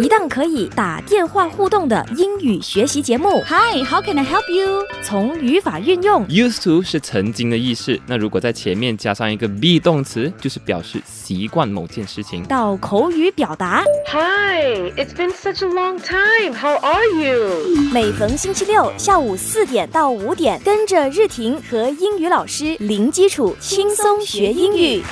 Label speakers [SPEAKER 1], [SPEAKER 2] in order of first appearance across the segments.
[SPEAKER 1] 一档可以打电话互动的英语学习节目。
[SPEAKER 2] Hi, how can I help you?
[SPEAKER 1] 从语法运用
[SPEAKER 3] Used to 是曾经的意思，那如果在前面加上一个 be 动词，就是表示习惯某件事情。
[SPEAKER 1] 到口语表达
[SPEAKER 4] ，Hi, it's been such a long time. How are you?
[SPEAKER 1] 每逢星期六下午四点到五点，跟着日婷和英语老师零基础轻松学英语。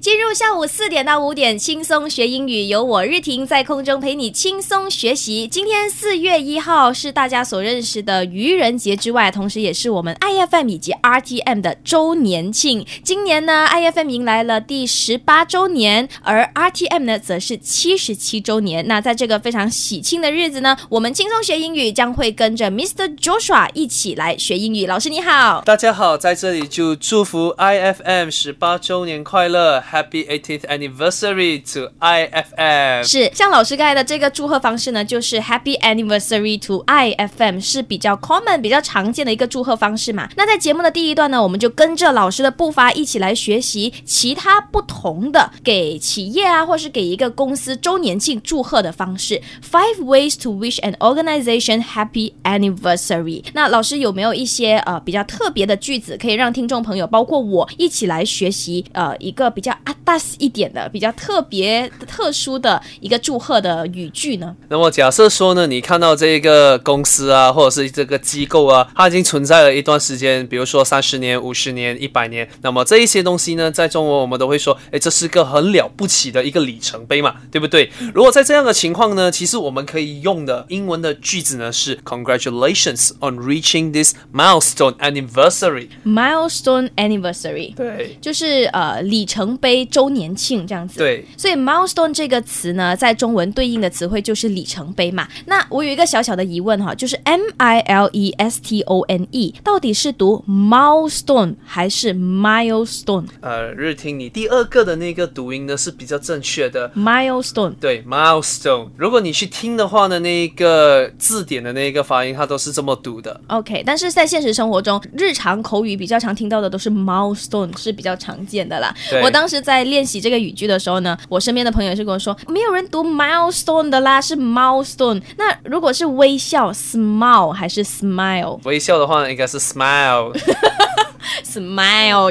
[SPEAKER 1] 进入下午四点到五点，轻松学英语，由我日婷在空中陪你轻松学习。今天四月一号是大家所认识的愚人节之外，同时也是我们 IFM 以及 RTM 的周年庆。今年呢，IFM 迎来了第十八周年，而 RTM 呢则是七十七周年。那在这个非常喜庆的日子呢，我们轻松学英语将会跟着 Mr. Joshua 一起来学英语。老师你好。
[SPEAKER 5] 大家好，在这里就祝福 IFM 十八周年快乐，Happy 18th Anniversary to IFM。
[SPEAKER 1] 是像老师刚才的这个祝贺方式呢，就是 Happy Anniversary to IFM 是比较 common、比较常见的一个祝贺方式嘛。那在节目的第一段呢，我们就跟着老师的步伐一起来学习其他不同的给企业啊，或是给一个公司周年庆祝贺的方式。Five ways to wish an organization happy anniversary。那老师有没有一些呃比较特别的句子，可以让听众朋友，包括我一起来学习呃一个比较阿达斯一点的、比较特别、特殊的一个祝贺的语句呢？
[SPEAKER 5] 那么假设说呢，你看到这个公司啊，或者是这个机构啊，它已经存在了一段时间，比如说三十年、五十年、一百年，那么这一些东西呢，在中文我们都会说，哎，这是个很了不起的一个里程碑嘛，对不对？如果在这样的情况呢，其实我们可以用的英文的句子呢是 Congratulations on reaching this milestone anniversary。
[SPEAKER 1] milestone anniversary，
[SPEAKER 5] 对
[SPEAKER 1] 就是呃里程碑周年庆这样子。。
[SPEAKER 5] 对，
[SPEAKER 1] 所以 milestone 这个词呢，在中文对应的词汇就是里程碑嘛。那我有一个小小的疑问哈，就是 M I L E S T O N E 到底是读 milestone 还是 milestone？milestone
[SPEAKER 5] 呃，日听你第二个的那个读音呢是比较正确的 milestone。对，milestone。如果你去听的话呢，那个字典的那个发音，它都是这么读的。
[SPEAKER 1] OK，但是在现实生活中，日常口语比较常听到的都是 milestone，是比较常见的啦。我当时在练习这个语句的时候呢，我身边的朋友就跟我说，没有人读 milestone 的啦，是 milestone。那如果是微笑 smile 还是 smile？smile
[SPEAKER 5] 微笑的话呢，应该是 smile。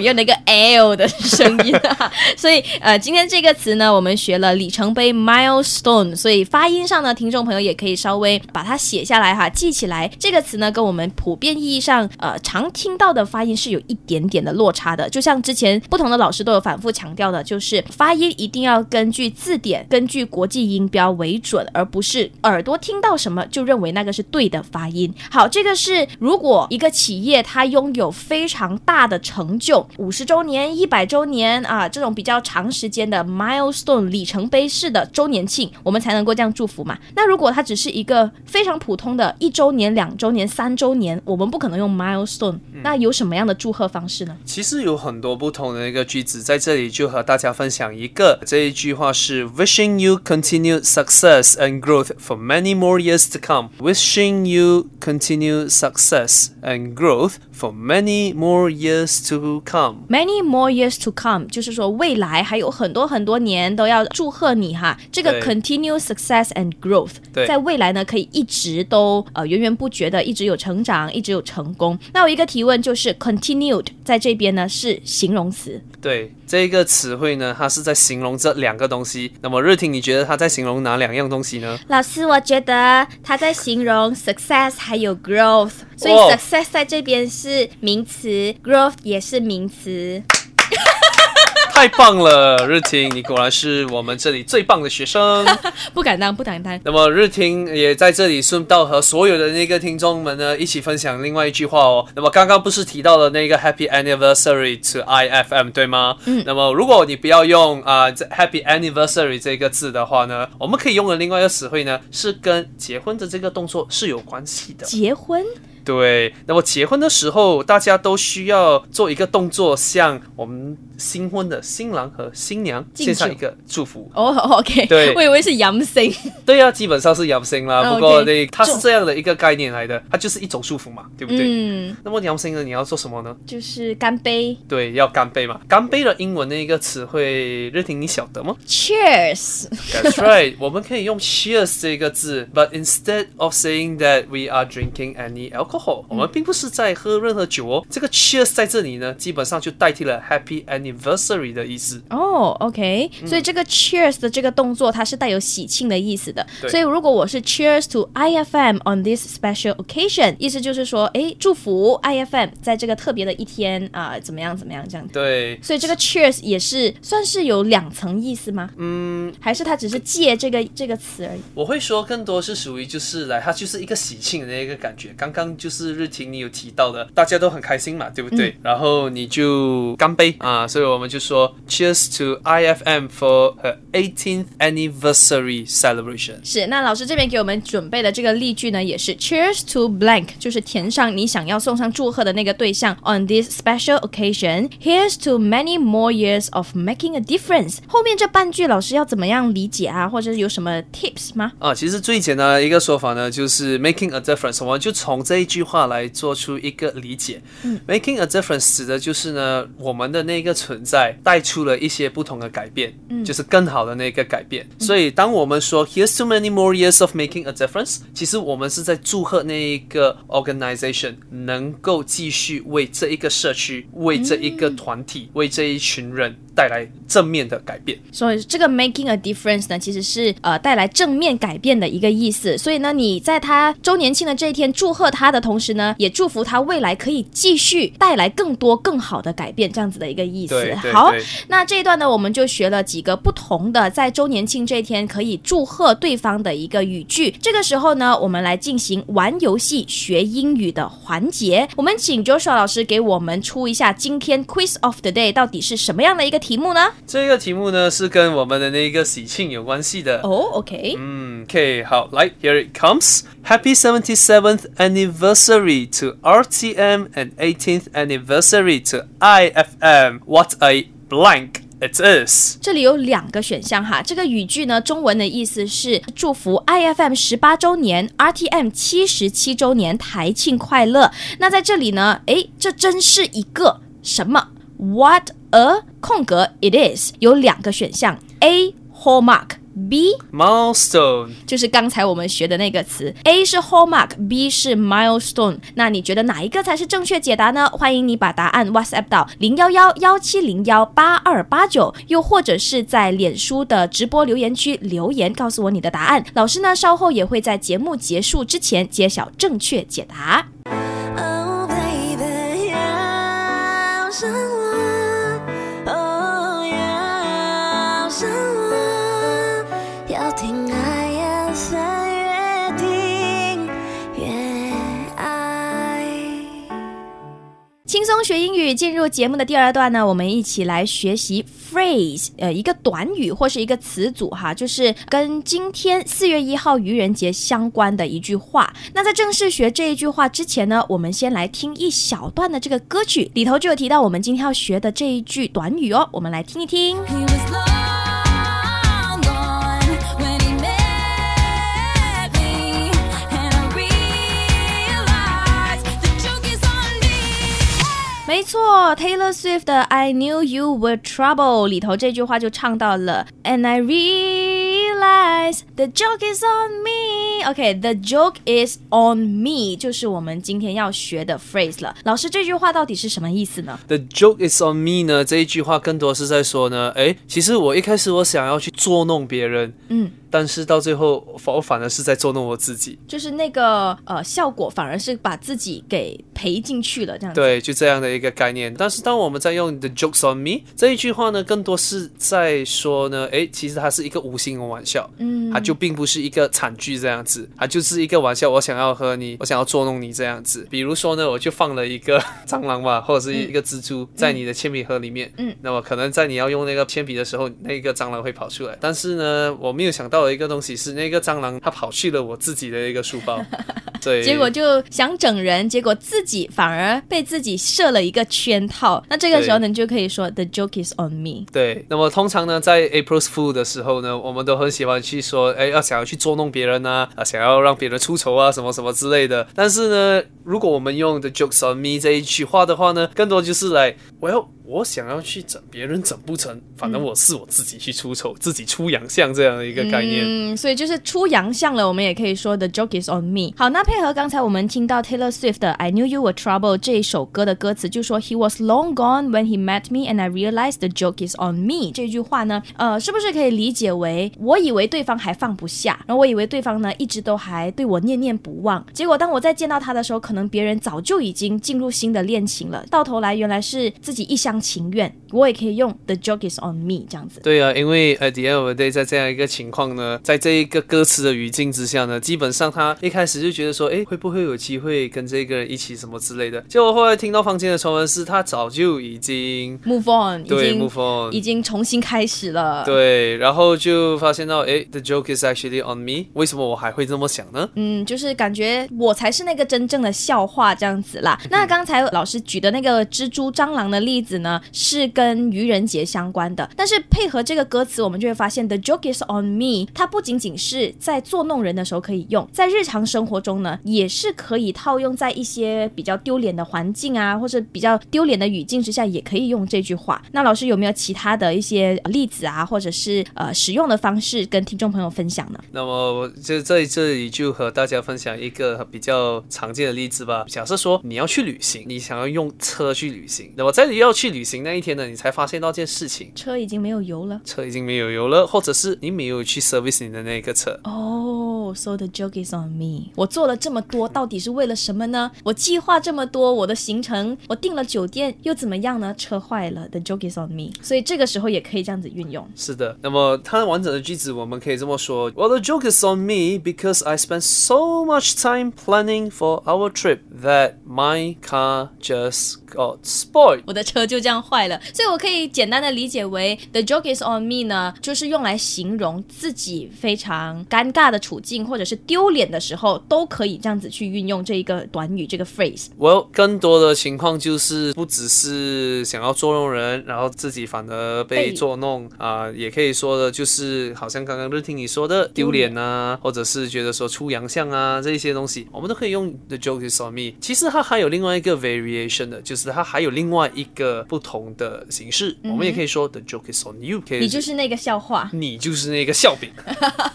[SPEAKER 1] 有那个 l 的声音啊。所以呃，今天这个词呢，我们学了里程碑 milestone，所以发音上呢，听众朋友也可以稍微把它写下来哈，记起来。这个词呢，跟我们普遍意义上呃常听到的发音是有一点点的落差的。就像之前不同的老师都有反复强调的，就是发音一定要根据字典、根据国际音标为准，而不是耳朵听到什么就认为那个是对的发音。好，这个是如果一个企业它拥有非常大的成就，五十周年、一百周年啊这种比较长时间的 milestone 里程碑式的周年庆，我们才能够这样祝福嘛。那如果它只是一个非常普通的一周年、两周年、三周年，我们不可能用 milestone。那有什么样的祝贺方式呢？
[SPEAKER 5] 其实有很多不同的一个句子，在这里就和大家分享一个。这一句话是 Wishing you continued success and growth for many more years to come. Wishing you continued success and growth for many more years to come.
[SPEAKER 1] Many more years to come，就是说未来还有很多很多年都要祝贺你哈。这个 continue success and growth，
[SPEAKER 5] 对
[SPEAKER 1] 在未来呢可以一直都呃源源不绝的一直有成长，一直有成功。那有一个提问就是 continued 在这边呢是形容词，
[SPEAKER 5] 对这个词汇呢，它是在形容这两个东西。那么日听，你觉得它在形容哪两样东西呢？
[SPEAKER 1] 老师，我觉得它在形容 success 还有 growth，所以
[SPEAKER 5] 哦
[SPEAKER 1] success 在这边是名词，growth 也是名词。
[SPEAKER 5] 太棒了，日婷，你果然是我们这里最棒的学生。
[SPEAKER 1] 不敢当，不敢当。
[SPEAKER 5] 那么日婷也在这里顺道和所有的那个听众们呢一起分享另外一句话哦。那么刚刚不是提到了那个 Happy Anniversary to IFM 对吗？嗯。那么如果你不要用啊、这 Happy Anniversary 这个字的话呢，我们可以用的另外一个词汇呢是跟结婚的这个动作是有关系的。
[SPEAKER 1] 结婚
[SPEAKER 5] 对，那么结婚的时候，大家都需要做一个动作，向我们新婚的新郎和新娘献上一个祝福。
[SPEAKER 1] 哦、o k
[SPEAKER 5] 对
[SPEAKER 1] 我以为是阳性。
[SPEAKER 5] 对呀、基本上是阳性啦。
[SPEAKER 1] 哦
[SPEAKER 5] 不过
[SPEAKER 1] OK
[SPEAKER 5] 那它是这样的一个概念来的，它就是一种祝福嘛，对不对？
[SPEAKER 1] 嗯，
[SPEAKER 5] 那么阳性呢，你要做什么呢？
[SPEAKER 1] 就是干杯
[SPEAKER 5] 对，要干杯嘛。干杯的英文的一个词汇，日婷你晓得吗
[SPEAKER 1] ，Cheers。
[SPEAKER 5] ？That's right，我们可以用 cheers 这个字，but instead of saying that we are drinking any alcohol，、我们并不是在喝任何酒哦。这个 cheers 在这里呢，基本上就代替了 happy anniversary 的意思。
[SPEAKER 1] 哦、o k 所以这个 cheers 的这个动作，它是带有喜庆的意思的。所以如果我是 cheers to IFM on this special occasion，意思就是说，哎，祝福 IFM 在这个特别的一天啊、怎么样怎么样这样。
[SPEAKER 5] 对，
[SPEAKER 1] 所以这个 cheers 也是算是有两层意思吗？
[SPEAKER 5] 嗯，
[SPEAKER 1] 还是它只是借这个这个词而已？
[SPEAKER 5] 我会说更多是属于就是来，它就是一个喜庆的那个感觉。刚刚就是日婷你有提到的，大家都很开心嘛，对不对？然后你就干杯啊，所以我们就说 Cheers to IFM for her 18th anniversary celebration。
[SPEAKER 1] 是，那老师这边给我们准备的这个例句呢，也是 Cheers to blank，就是填上你想要送上祝贺的那个对象。On this special occasion, here's to many more years of making a difference。后面这半句老师要怎么样理解啊？或者是有什么 tips 吗？
[SPEAKER 5] 啊，其实最简单的一个说法呢，就是 making a difference。我们就从这一句话来做出一个理解。making a difference 指的就是呢，我们的那个存在带出了一些不同的改变，就是更好的那个改变。所以当我们说 Here's to many more years of making a difference，其实我们是在祝贺那一个 organization 能够继续为这一个社区、为这一个团体、为这一群人带来正面的改变。
[SPEAKER 1] 所以这个 making a difference 呢，其实是呃带来正面改变的一个意思。所以呢，你在他周年庆的这一天祝贺他的同时呢，也祝福他未来可以继续带来更多更好的改变，这样子的一个意思。好，那这一段呢，我们就学了几个不同的在周年庆这一天可以祝贺对方的一个语句。这个时候呢，我们来进行玩游戏学英语的环节。我们请 Joshua 老师给我们出一下今天 Quiz of the Day 到底是什么样的一个题目呢？
[SPEAKER 5] 这个题目呢是跟我们的那个喜庆有关系的。
[SPEAKER 1] 哦、o k
[SPEAKER 5] 嗯，OK，好，来，Here it comes. Happy 77th anniversary to RTM and 18th anniversary to IFM. What a blank it is.
[SPEAKER 1] 这里有两个选项哈，这个语句呢，中文的意思是祝福 IFM 十八周年，RTM 七十七周年台庆快乐。那在这里呢，诶，这真是一个什么？What a 空格 it is 有两个选项，A hallmark。B
[SPEAKER 5] Milestone.
[SPEAKER 1] 就是刚才我们学的那个词，A 是 hallmark，B 是 milestone。那你觉得哪一个才是正确解答呢？欢迎你把答案 WhatsApp 到零幺幺幺七零幺八二八九，又或者是在脸书的直播留言区留言告诉我你的答案。老师呢稍后也会在节目结束之前揭晓正确解答。
[SPEAKER 2] 听爱越分越听越爱。
[SPEAKER 1] 轻松学英语，进入节目的第二段呢，我们一起来学习 phrase，呃，一个短语或是一个词组哈，就是跟今天四月一号愚人节相关的一句话。那在正式学这一句话之前呢，我们先来听一小段的这个歌曲，里头就有提到我们今天要学的这一句短语哦，我们来听一听。
[SPEAKER 2] He was
[SPEAKER 1] 没错，Taylor Swift 的《I Knew You Were Trouble》里头这句话就唱到了，And I read realize the joke is on me。OK，the、joke is on me 就是我们今天要学的 phrase 了。老师，这句话到底是什么意思呢
[SPEAKER 5] ？The joke is on me 呢？这一句话更多是在说呢，哎，其实我一开始我想要去捉弄别人，
[SPEAKER 1] 嗯，
[SPEAKER 5] 但是到最后反我反而是在捉弄我自己。
[SPEAKER 1] 就是那个呃效果反而是把自己给赔进去了，这样子。
[SPEAKER 5] 对，就这样的一个概念。但是当我们在用 the jokes on me 这一句话呢，更多是在说呢，诶，其实它是一个无心的玩笑，
[SPEAKER 1] 嗯
[SPEAKER 5] 它就并不是一个惨剧这样子。它就是一个玩笑，我想要和你，我想要捉弄你这样子。比如说呢，我就放了一个 蟑螂吧，或者是一个蜘蛛在你的铅笔盒里面，
[SPEAKER 1] 嗯，
[SPEAKER 5] 那么可能在你要用那个铅笔的时候，那个蟑螂会跑出来。但是呢，我没有想到的一个东西是，那个蟑螂它跑去了我自己的一个书包，对，
[SPEAKER 1] 结果就想整人，结果自己反而被自己设了一个圈套。那这个时候呢，你就可以说 The joke is on me。
[SPEAKER 5] 对，那么通常呢，在 April's Fool 的时候呢，我们都很喜欢去说，哎，要想要去捉弄别人啊，啊，想要让别人出丑啊，什么什么之类的。但是呢，如果我们用 The jokes on me 这一句话的话呢，更多就是来，我要我想要去整别人整不成，反正我是我自己去出丑，自己出洋相这样的一个概念。
[SPEAKER 1] 嗯，所以就是出洋相了，我们也可以说 The joke is on me。好，那配合刚才我们听到 Taylor Swift 的 I Knew You Were Trouble 这一首歌的歌词，就说 He was long gone when he met me and I realized the joke is on me 这句话呢，呃，是不是可以理解为我以为对方还放不下，然后我以为对方呢一直都还对我念念不忘，结果当我再见到他的时候，可能别人早就已经进入新的恋情了，到头来原来是自己一厢情愿，我也可以用 The joke is on me 这样子。
[SPEAKER 5] 对啊，因为 at the end of the day，在这样一个情况呢，在这一个歌词的语境之下呢，基本上他一开始就觉得说，哎，会不会有机会跟这个人一起什么之类的。结果后来听到房间的传闻是，他早就已经
[SPEAKER 1] Move on，已
[SPEAKER 5] 对
[SPEAKER 1] 经
[SPEAKER 5] move on，
[SPEAKER 1] 已经重新开始了。
[SPEAKER 5] 对，然后就发现到，哎，the joke is actually on me，为什么我还会这么想呢？
[SPEAKER 1] 嗯，就是感觉我才是那个真正的笑话这样子啦。那刚才老师举的那个蜘蛛、蟑螂的例子呢，是跟愚人节相关的，但是配合这个歌词，我们就会发现 the joke is on me，它不仅仅是在捉弄人的时候可以用，在日常生活中呢，也是可以套用在一些比较丢脸的环境啊，或者比较丢脸的语境之下，也可以用这句话。那老师有没有其他的一些例子啊，或者是呃使用的方式跟听众朋友分享呢？
[SPEAKER 5] 那么我就在这里就和大家分享一个比较常见的例子吧。假设说你要去旅行，你想要用车去旅行，那么在你要去旅旅行那一天呢，你才发现到件事情，
[SPEAKER 1] 车已经没有油了。
[SPEAKER 5] 车已经没有油了，或者是你没有去 service 你的那个车。
[SPEAKER 1] 哦、s o the joke is on me。我做了这么多，到底是为了什么呢？我计划这么多，我的行程，我订了酒店，又怎么样呢？车坏了，the joke is on me。所以这个时候也可以这样子运用。
[SPEAKER 5] 是的，那么它完整的句子我们可以这么说：Well, the joke is on me because I spent so much time planning for our trip that my car just got spoiled.
[SPEAKER 1] 我的车就这样坏了，所以我可以简单的理解为 the joke is on me 呢，就是用来形容自己非常尴尬的处境， 或者是丢脸的时候，都可以这样子去运用这一个短语这个 phrase。
[SPEAKER 5] Well，更多的情况就是不只是想要捉弄人，然后自己反而被
[SPEAKER 1] 被
[SPEAKER 5] 捉弄啊、也可以说的就是好像刚刚日听你说的丢脸啊，或者是觉得说出洋相啊这一些东西，我们都可以用 the joke is on me。其实它还有另外一个 variation 的，就是它还有另外一个不同的形式，我们也可以说 the joke is on you，
[SPEAKER 1] 你就是那个笑话，
[SPEAKER 5] 你就是那个笑柄。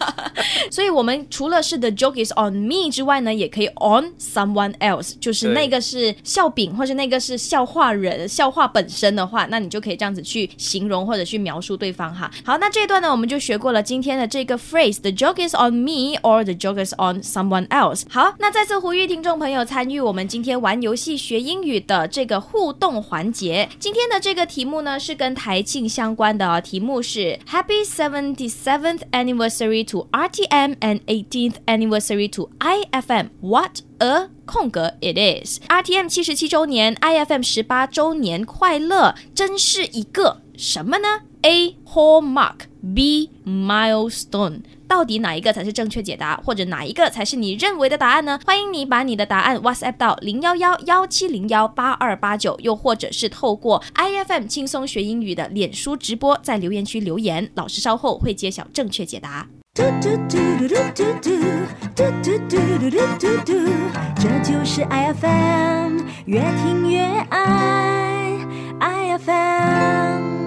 [SPEAKER 1] 所以我们除了是 the joke is on me 之外呢，也可以 on someone else，就是那个是笑柄或者那个是笑话人，笑话本身的话，那你就可以这样子去形容或者去描述对方哈。好，那这一段呢，我们就学过了今天的这个 phrase，the joke is on me or the joke is on someone else。好，那再次呼吁听众朋友参与我们今天玩游戏学英语的这个互动环节。今天的这个题目呢是跟台庆相关的、哦，题目是 Happy Seventy Seventh Anniversary to RTM and Eighteenth Anniversary to IFM. What a 空格 it is RTM 七十七周年，IFM 十八周年快乐，真是一个什么呢？A hallmark，B milestone。到底哪一个才是正确解答，或者哪一个才是你认为的答案呢？欢迎你把你的答案 WhatsApp 到零幺幺幺七零幺八二八九，又或者是透过 IFM 轻松学英语的脸书直播，在留言区留言，老师稍后会揭晓正确解答。
[SPEAKER 2] 嘟嘟嘟嘟嘟嘟嘟嘟嘟嘟嘟嘟嘟嘟，这就是 IFM，越听越爱 IFM。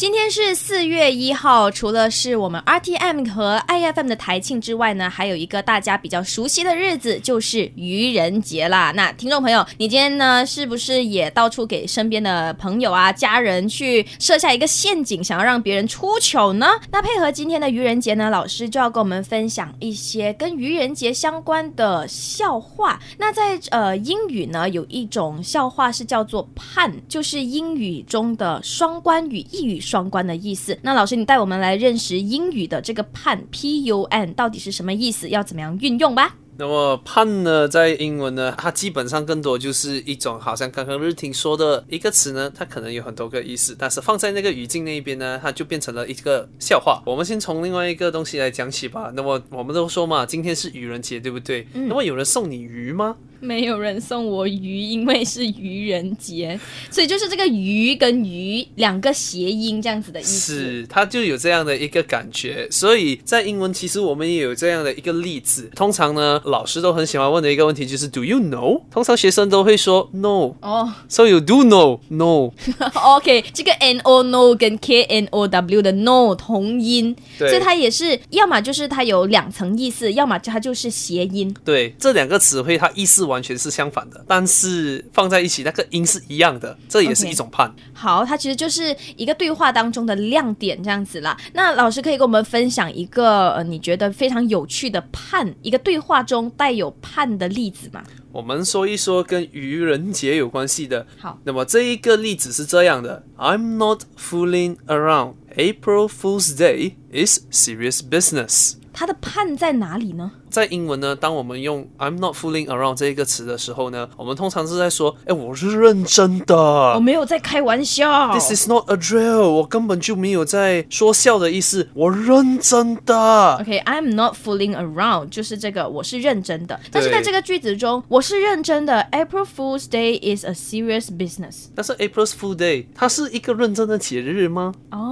[SPEAKER 1] 今天是四月一号，除了是我们 RTM 和 IFM 的台庆之外呢，还有一个大家比较熟悉的日子，就是愚人节啦。那听众朋友，你今天呢，是不是也到处给身边的朋友啊、家人去设下一个陷阱，想要让别人出糗呢？那配合今天的愚人节呢，老师就要跟我们分享一些跟愚人节相关的笑话。那在呃英语呢，有一种笑话是叫做 pun，就是英语中的双关语、一语双关的意思。那老师，你带我们来认识英语的这个判 P U N 到底是什么意思，要怎么样运用吧？
[SPEAKER 5] 那么判呢，在英文呢，它基本上更多就是一种，好像刚刚日婷说的一个词呢，它可能有很多个意思，但是放在那个语境那一边呢，它就变成了一个笑话。我们先从另外一个东西来讲起吧。那么我们都说嘛，今天是愚人节，对不对？那么有人送你鱼吗？
[SPEAKER 1] 没有人送我鱼，因为是愚人节，所以就是这个鱼跟鱼两个谐音这样子的意思。
[SPEAKER 5] 是，它就有这样的一个感觉。所以在英文，其实我们也有这样的一个例子。通常呢，老师都很喜欢问的一个问题就是 “Do you know？” 通常学生都会说 “No”。
[SPEAKER 1] 哦
[SPEAKER 5] So you do know? No。
[SPEAKER 1] OK，这个 N O no 跟 K N O W 的 no 同音，
[SPEAKER 5] 对
[SPEAKER 1] 所以它也是要么就是它有两层意思，要么它就是谐音。
[SPEAKER 5] 对，这两个词汇它意思完全是相反的，但是放在一起那个音是一样的，这也是一种判。
[SPEAKER 1] 好，它其实就是一个对话当中的亮点这样子啦。那老师可以跟我们分享一个呃你觉得非常有趣的判，一个对话中带有判的例子吗？
[SPEAKER 5] 我们说一说跟愚人节有关系的。
[SPEAKER 1] 好，
[SPEAKER 5] 那么这一个例子是这样的：I'm not fooling around. April Fool's Day is serious business.
[SPEAKER 1] 它的判在哪里呢？
[SPEAKER 5] 在英文呢，当我们用 "I'm not fooling around" 这一个词的时候呢，我们通常是在说，哎，我是认真的。
[SPEAKER 1] 我没有在开玩笑。
[SPEAKER 5] This is not a drill，我根本就没有在说笑的意思，我认真的。
[SPEAKER 1] OK，I'm、not fooling around，就是这个，我是认真的。但是在这个句子中，我是认真的。April Fool's Day is a serious business。
[SPEAKER 5] 但是 April's Fool Day，它是一个认真的节日吗？
[SPEAKER 1] 哦，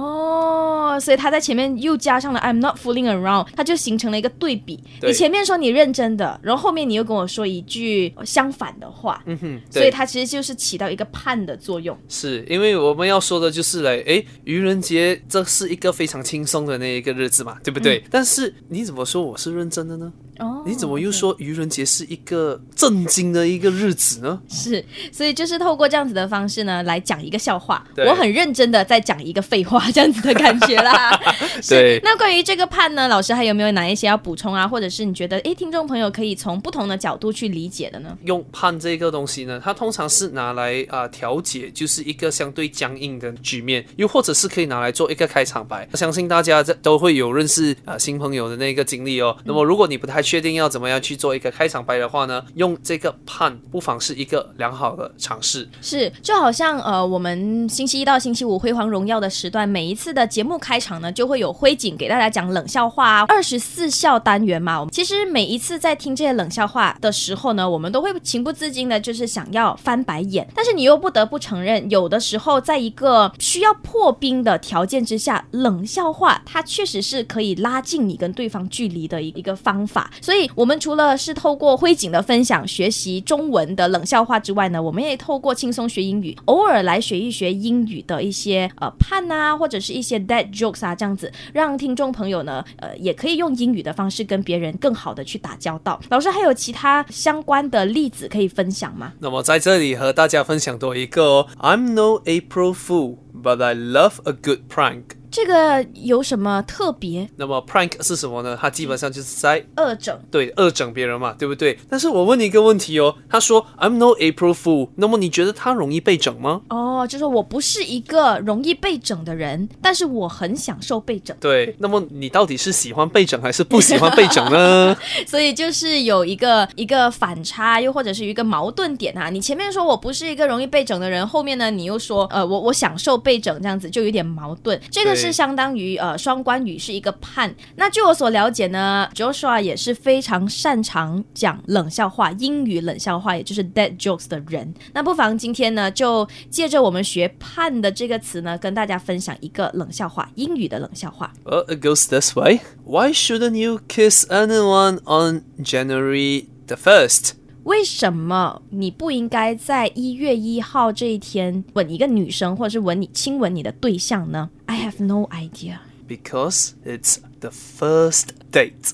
[SPEAKER 1] 所以他在前面又加上了 I'm not fooling around，他就形成了一个对比。
[SPEAKER 5] 对
[SPEAKER 1] 你前面说你认真的，然后后面你又跟我说一句相反的话，
[SPEAKER 5] 嗯哼，
[SPEAKER 1] 所以
[SPEAKER 5] 对，
[SPEAKER 1] 它其实就是起到一个判的作用。
[SPEAKER 5] 是因为我们要说的就是嘞，哎，愚人节这是一个非常轻松的那一个日子嘛，对不对？但是你怎么说我是认真的呢？
[SPEAKER 1] 哦，
[SPEAKER 5] 你怎么又说愚人节是一个震惊的一个日子呢？
[SPEAKER 1] 是？所以就是透过这样子的方式呢，来讲一个笑话。我很认真的在讲一个废话，这样子的感觉啦。是
[SPEAKER 5] 对
[SPEAKER 1] 那关于这个判呢，老师还有没有哪一些要补充啊？或者是你觉得哎，听众朋友可以从不同的角度去理解的呢？
[SPEAKER 5] 用判这个东西呢，它通常是拿来啊、调解，就是一个相对僵硬的局面，又或者是可以拿来做一个开场白。相信大家这都会有认识啊、新朋友的那个经历哦。那么如果你不太确定要怎么样去做一个开场白的话呢，用这个判不妨是一个良好的尝试。
[SPEAKER 1] 是，就好像呃，我们星期一到星期五《辉煌荣耀》的时段，每一次的节目开场呢，就会有灰警给大家讲冷笑话啊，二十四笑单元嘛。我们其实每一次在听这些冷笑话的时候呢，我们都会情不自禁的，就是想要翻白眼，但是你又不得不承认，有的时候在一个需要破冰的条件之下，冷笑话它确实是可以拉近你跟对方距离的一一个方法。所以，我们除了是透过灰景的分享学习中文的冷笑话之外呢，我们也透过轻松学英语，偶尔来学一学英语的一些呃判啊，或者是一些 dead jokes 啊，这样子让听众朋友呢，呃，也可以用英语的方式跟别人更好的去打交道。老师还有其他相关的例子可以分享吗？
[SPEAKER 5] 那么在这里和大家分享多一个哦，I'm no April Fool, but I love a good prank。
[SPEAKER 1] 这个有什么特别
[SPEAKER 5] 那么 prank 是什么呢？它基本上就是在
[SPEAKER 1] 恶整？
[SPEAKER 5] 对，恶整别人嘛，对不对？但是我问你一个问题哦，他说 I'm no April Fool，那么你觉得他容易被整吗？
[SPEAKER 1] 哦，就是我不是一个容易被整的人，但是我很享受被整。
[SPEAKER 5] 对，那么你到底是喜欢被整还是不喜欢被整呢？
[SPEAKER 1] 所以就是有一个一个反差，又或者是一个矛盾点啊。你前面说我不是一个容易被整的人，后面呢你又说呃我我享受被整，这样子就有点矛盾。这个
[SPEAKER 5] 对
[SPEAKER 1] 相当于呃双关语是一个判。那据我所了解呢，Joshua 也是非常擅长讲冷笑话，英语冷笑话，也就是 dead jokes 的人。那不妨今天呢就借着我们学判的这个词呢，跟大家分享一个冷笑话，英语的冷笑话。
[SPEAKER 5] Well, it goes this way. Why shouldn't you kiss anyone on January the first?
[SPEAKER 1] 为什么你不应该在一月一号这一天吻一个女生，或者是吻你亲吻你的对象呢？I have no idea。
[SPEAKER 5] Because it's the first date.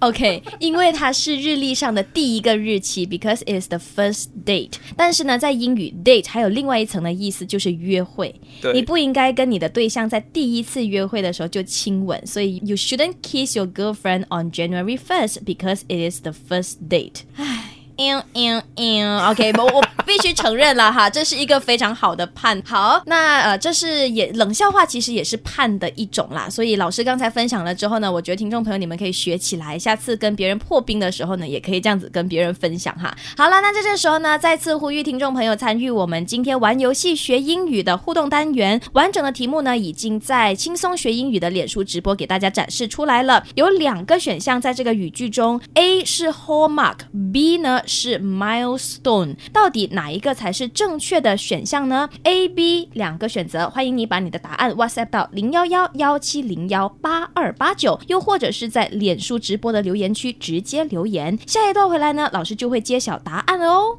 [SPEAKER 1] OK，因为它是日历上的第一个日期，because it's the first date。但是呢，在英语 date 还有另外一层的意思，就是约会。
[SPEAKER 5] 对
[SPEAKER 1] 你不应该跟你的对象在第一次约会的时候就亲吻，所以 you shouldn't kiss your girlfriend on January first because it is the first date。唉。嗯嗯嗯，OK，我我必须承认了哈，这是一个非常好的判。好，那呃，这是也冷笑话，其实也是判的一种啦。所以老师刚才分享了之后呢，我觉得听众朋友你们可以学起来，下次跟别人破冰的时候呢，也可以这样子跟别人分享哈。好了，那在这时候呢，再次呼吁听众朋友参与我们今天玩游戏学英语的互动单元。完整的题目呢，已经在轻松学英语的脸书直播给大家展示出来了。有两个选项在这个语句中，A 是 hallmark，B 呢是 milestone，到底哪一个才是正确的选项呢？A、B 两个选择，欢迎你把你的答案 WhatsApp 到零幺幺幺七零幺八二八九，又或者是在脸书直播的留言区直接留言。下一段回来呢，老师就会揭晓答案哦。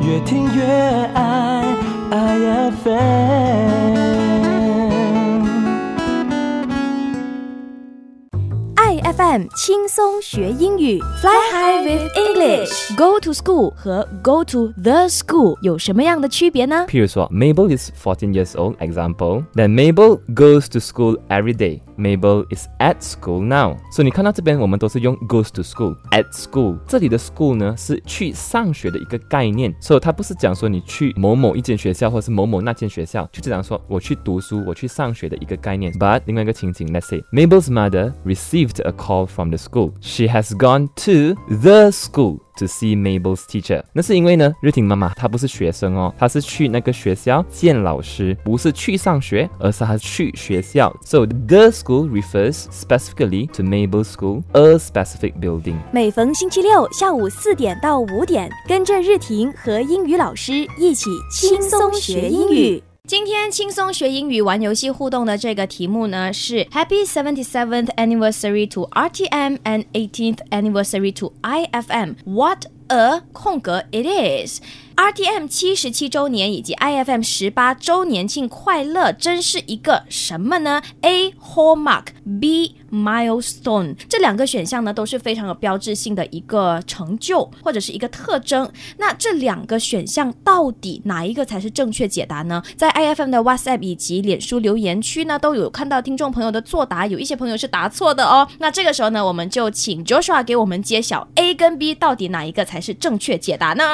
[SPEAKER 6] 越听越爱爱 FM。
[SPEAKER 1] iFM 轻松学英语，Fly High with English。Go to school 和 Go to the school 有什么样的区别呢？
[SPEAKER 3] 譬如说，Mabel is 14 years old. Example. Then Mabel goes to school every day. Mabel is at school now. 所以你看到这边，我们都是用 goes to school at school。这里的 school 呢是去上学的一个概念，所以它不是讲说你去某某一间学校，或者是某某那间学校，就这样说我去读书，我去上学的一个概念。But 另外一个情景，Let's say Mabel's mother received a call from the school. She has gone to the school. To see Mabel's teacher，那是因为呢，日婷妈妈她不是学生哦，她是去那个学校见老师，不是去上学，而是她去学校。So the school refers specifically to Mabel's school, a specific building.
[SPEAKER 2] 每逢星期六下午四点到五点，跟着日婷和英语老师一起轻松学英语。
[SPEAKER 1] 今天轻松学英语玩游戏互动的这个题目呢是 Happy 77th Anniversary to RTM and 18th Anniversary to IFM. What a 空格 it is. RTM 七十七周年以及 IFM 十八周年庆快乐，真是一个什么呢？A hallmark, B milestone 这两个选项呢都是非常有标志性的一个成就或者是一个特征。那这两个选项到底哪一个才是正确解答呢？在 IFM 的 WhatsApp 以及脸书留言区呢都有看到听众朋友的作答，有一些朋友是答错的哦。那这个时候呢，我们就请 Joshua 给我们揭晓 A 跟 B 到底哪一个才是正确解答呢？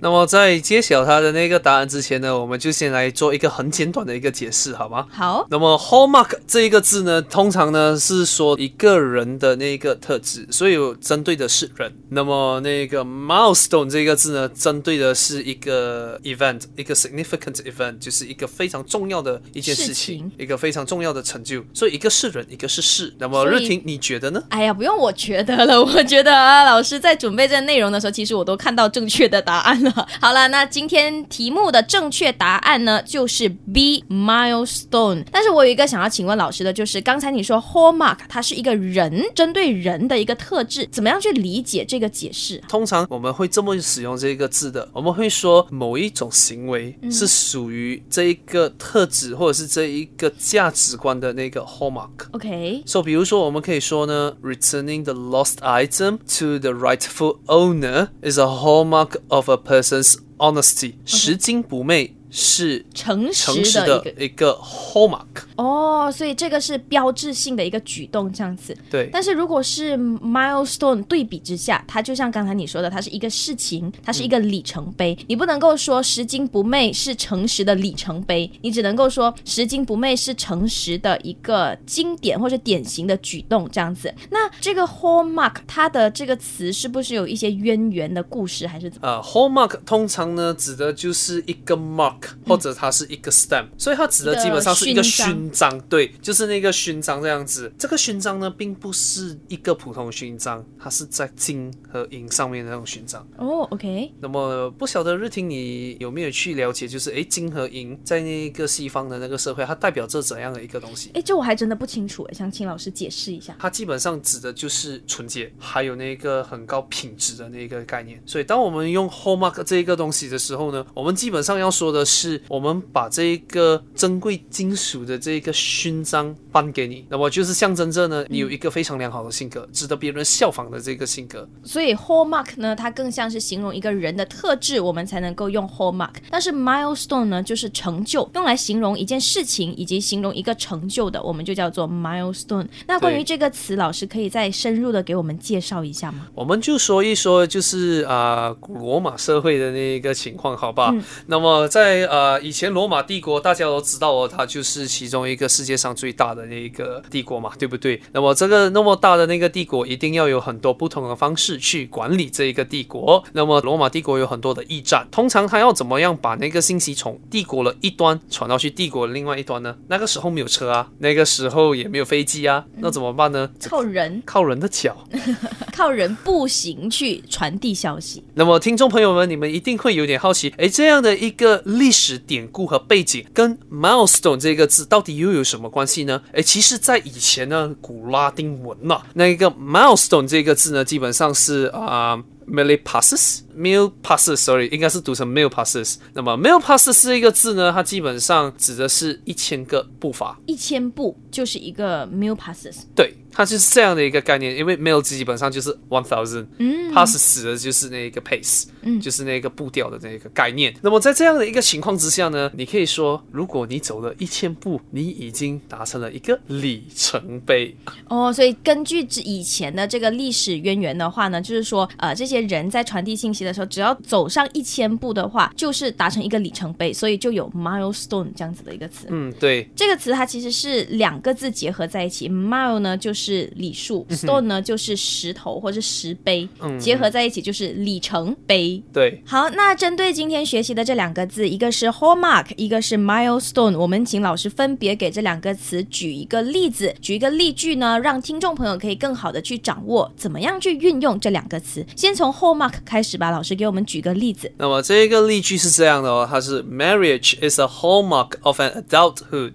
[SPEAKER 5] 那么在揭晓他的那个答案之前呢，我们就先来做一个很简短的一个解释，好吗？
[SPEAKER 1] 好，
[SPEAKER 5] 那么 hallmark 这一个字呢，通常呢是说一个人的那个特质，所以有针对的是人。那么那个 milestone 这个字呢，针对的是一个 event，一个 significant event，就是一个非常重要的一件事
[SPEAKER 1] 事
[SPEAKER 5] 情，一个非常重要的成就。所以一个是人，一个是事。那么
[SPEAKER 1] 所以
[SPEAKER 5] 日婷，你觉得呢？
[SPEAKER 1] 哎呀，不用我觉得了，我觉得啊，老师在准备这内容的时候，其实我都看到正确的答案了。好了，那今天题目的正确答案呢，就是 B milestone。但是我有一个想要请问老师的，就是刚才你说 hallmark 它是一个人针对人的一个特质，怎么样去理解这个解释？
[SPEAKER 5] 通常我们会这么使用这个字的，我们会说某一种行为是属于这一个特质或者是这一个价值观的那个 hallmark。OK，So，比如说，我们可以说呢，returning the lost item to the rightful owner is a hallmark of a person's honesty。拾金不昧 是
[SPEAKER 1] 诚
[SPEAKER 5] 诚
[SPEAKER 1] 实的
[SPEAKER 5] 实的
[SPEAKER 1] 一个
[SPEAKER 5] 一个 hallmark。
[SPEAKER 1] 哦，所以这个是标志性的一个举动，这样子。
[SPEAKER 5] 对，
[SPEAKER 1] 但是如果是 milestone 对比之下，它就像刚才你说的，它是一个事情，它是一个里程碑。你不能够说拾金不昧是诚实的里程碑，你只能够说拾金不昧是诚实的一个经典或者典型的举动，这样子。那这个 hallmark 它的这个词是不是有一些渊源的故事，还是怎么？
[SPEAKER 5] 呃，hallmark 通常呢指的就是一个 mark，或者它是一个 stamp，、所以它指的基本上是一个
[SPEAKER 1] 勋
[SPEAKER 5] 勋章，对，就是那个勋章这样子。这个勋章呢，并不是一个普通勋章，它是在金和银上面的那种勋章。
[SPEAKER 1] 哦，OK，
[SPEAKER 5] 那么不晓得日听你有没有去了解，就是诶，金和银在那个西方的那个社会，它代表着怎样的一个东西？
[SPEAKER 1] 诶，这我还真的不清楚，想请老师解释一下。
[SPEAKER 5] 它基本上指的就是纯洁，还有那个很高品质的那个概念。所以，当我们用 hallmark 这一个东西的时候呢，我们基本上要说的是，我们把这一个珍贵金属的这个勋章颁给你，那么就是象征着呢，你有一个非常良好的性格，值得别人效仿的这个性格。
[SPEAKER 1] 所以 hallmark 呢，它更像是形容一个人的特质，我们才能够用 hallmark。但是 milestone 呢，就是成就，用来形容一件事情以及形容一个成就的，我们就叫做 milestone。那关于这个词，老师可以再深入的给我们介绍一下吗？
[SPEAKER 5] 我们就说一说，就是啊、古罗马社会的那个情况，好吧？那么在呃以前罗马帝国，大家都知道哦，它就是其中一个世界上最大的那个帝国嘛，对不对？那么这个那么大的那个帝国，一定要有很多不同的方式去管理这一个帝国。那么罗马帝国有很多的驿站，通常他要怎么样把那个信息从帝国的一端传到去帝国的另外一端呢？那个时候没有车啊，那个时候也没有飞机啊，那怎么办呢？
[SPEAKER 1] 靠人，
[SPEAKER 5] 靠人的脚。
[SPEAKER 1] 靠人步行去传递消息。
[SPEAKER 5] 那么，听众朋友们，你们一定会有点好奇，哎，这样的一个历史典故和背景，跟 milestone 这个字到底又有什么关系呢？诶，其实，在以前呢，古拉丁文嘛，那一个 milestone 这个字呢，基本上是啊。Millipasses millipasses，sorry，应该是读成 millipasses。那么 millipasses 这个字呢，它基本上指的是一千个步伐，
[SPEAKER 1] 一千步就是一个 mil passes。
[SPEAKER 5] 对，它就是这样的一个概念，因为 mil 基本上就是 one thousand，嗯，pass 指的就是那一个 pace，嗯，就是那个步调的那个概念。那么在这样的一个情况之下呢，你可以说，如果你走了一千步，你已经达成了一个里程碑。
[SPEAKER 1] 哦，所以根据之以前的这个历史渊源的话呢，就是说，呃，这些人在传递信息的时候，只要走上一千步的话，就是达成一个里程碑，所以就有 milestone 这样子的一个词。
[SPEAKER 5] 嗯，对，
[SPEAKER 1] 这个词它其实是两个字结合在一起，mile 呢就是里数，stone 呢就是石头或者石碑，结合在一起就是里程碑。
[SPEAKER 5] 对。
[SPEAKER 1] 好，那针对今天学习的这两个字，一个是 hallmark，一个是 milestone，我们请老师分别给这两个词举一个例子，举一个例句呢，让听众朋友可以更好的去掌握怎么样去运用这两个词。先从hallmark 开始吧，老师给我们举个例子。
[SPEAKER 5] 那么这个例句是这样的哦，它是 Marriage is a hallmark of an adulthood.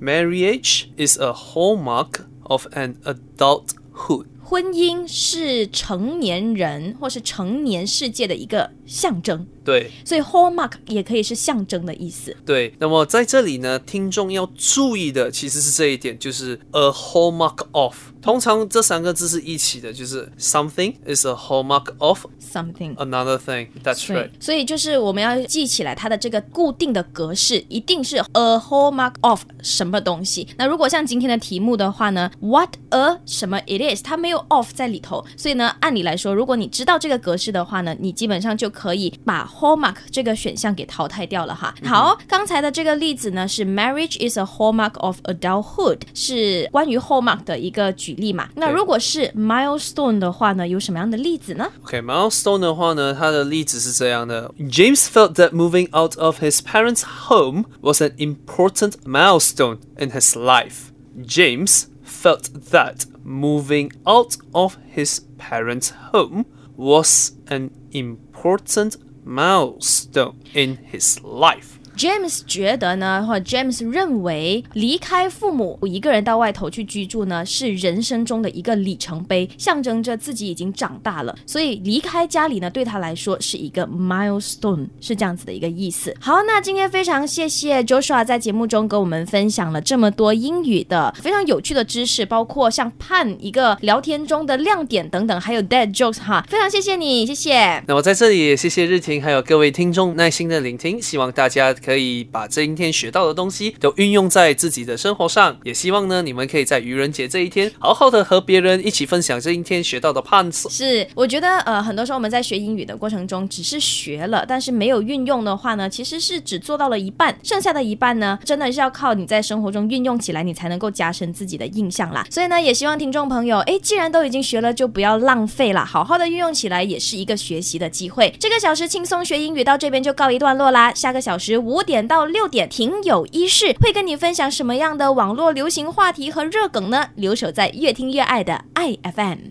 [SPEAKER 5] Marriage is a hallmark of an adulthood.
[SPEAKER 1] 婚姻是成年人或是成年世界的一个象征，
[SPEAKER 5] 对
[SPEAKER 1] 所以 hallmark 也可以是象征的意思。
[SPEAKER 5] 对，那么在这里呢，听众要注意的其实是这一点，就是 a hallmark of。通常这三个字是一起的，就是 something is a hallmark of
[SPEAKER 1] something。
[SPEAKER 5] another thing. That's right.
[SPEAKER 1] 所以就是我们要记起来它的这个固定的格式，一定是 a hallmark of 什么东西。那如果像今天的题目的话呢，what a 什么 it is，它没有of 在里头，所以呢，按理来说，如果你知道这个格式的话呢，你基本上就可以把 hallmark 这个选项给淘汰掉了哈。好，刚才的这个例子呢是 marriage is a hallmark of adulthood，是关于 hallmark 的一个举例嘛。那
[SPEAKER 5] 对
[SPEAKER 1] 如果是 milestone 的话呢，有什么样的例子呢？
[SPEAKER 5] OK, milestone 的话呢，它的例子是这样的：James felt that moving out of his parents' home was an important milestone in his life. James felt that moving out of his parents' home was an important milestone in his life.
[SPEAKER 1] James 觉得呢，或者 James 认为，离开父母一个人到外头去居住呢，是人生中的一个里程碑，象征着自己已经长大了。所以离开家里呢，对他来说是一个 milestone，是这样子的一个意思。好，那今天非常谢谢 Joshua 在节目中跟我们分享了这么多英语的非常有趣的知识，包括像判一个聊天中的亮点等等，还有 dead jokes 哈，非常谢谢你，谢谢。
[SPEAKER 5] 那我在这里也谢谢日婷还有各位听众耐心的聆听，希望大家可以把今天学到的东西都运用在自己的生活上，也希望呢你们可以在愚人节这一天好好的和别人一起分享这一天学到的判词。
[SPEAKER 1] 是，我觉得呃，很多时候我们在学英语的过程中，只是学了，但是没有运用的话呢，其实是只做到了一半，剩下的一半呢，真的是要靠你在生活中运用起来，你才能够加深自己的印象啦。所以呢，也希望听众朋友，诶，既然都已经学了，就不要浪费啦，好好的运用起来，也是一个学习的机会。这个小时轻松学英语到这边就告一段落啦，下个小时五点到六点，挺有一事会跟你分享什么样的网络流行话题和热梗呢？留守在越听越爱的爱 FM。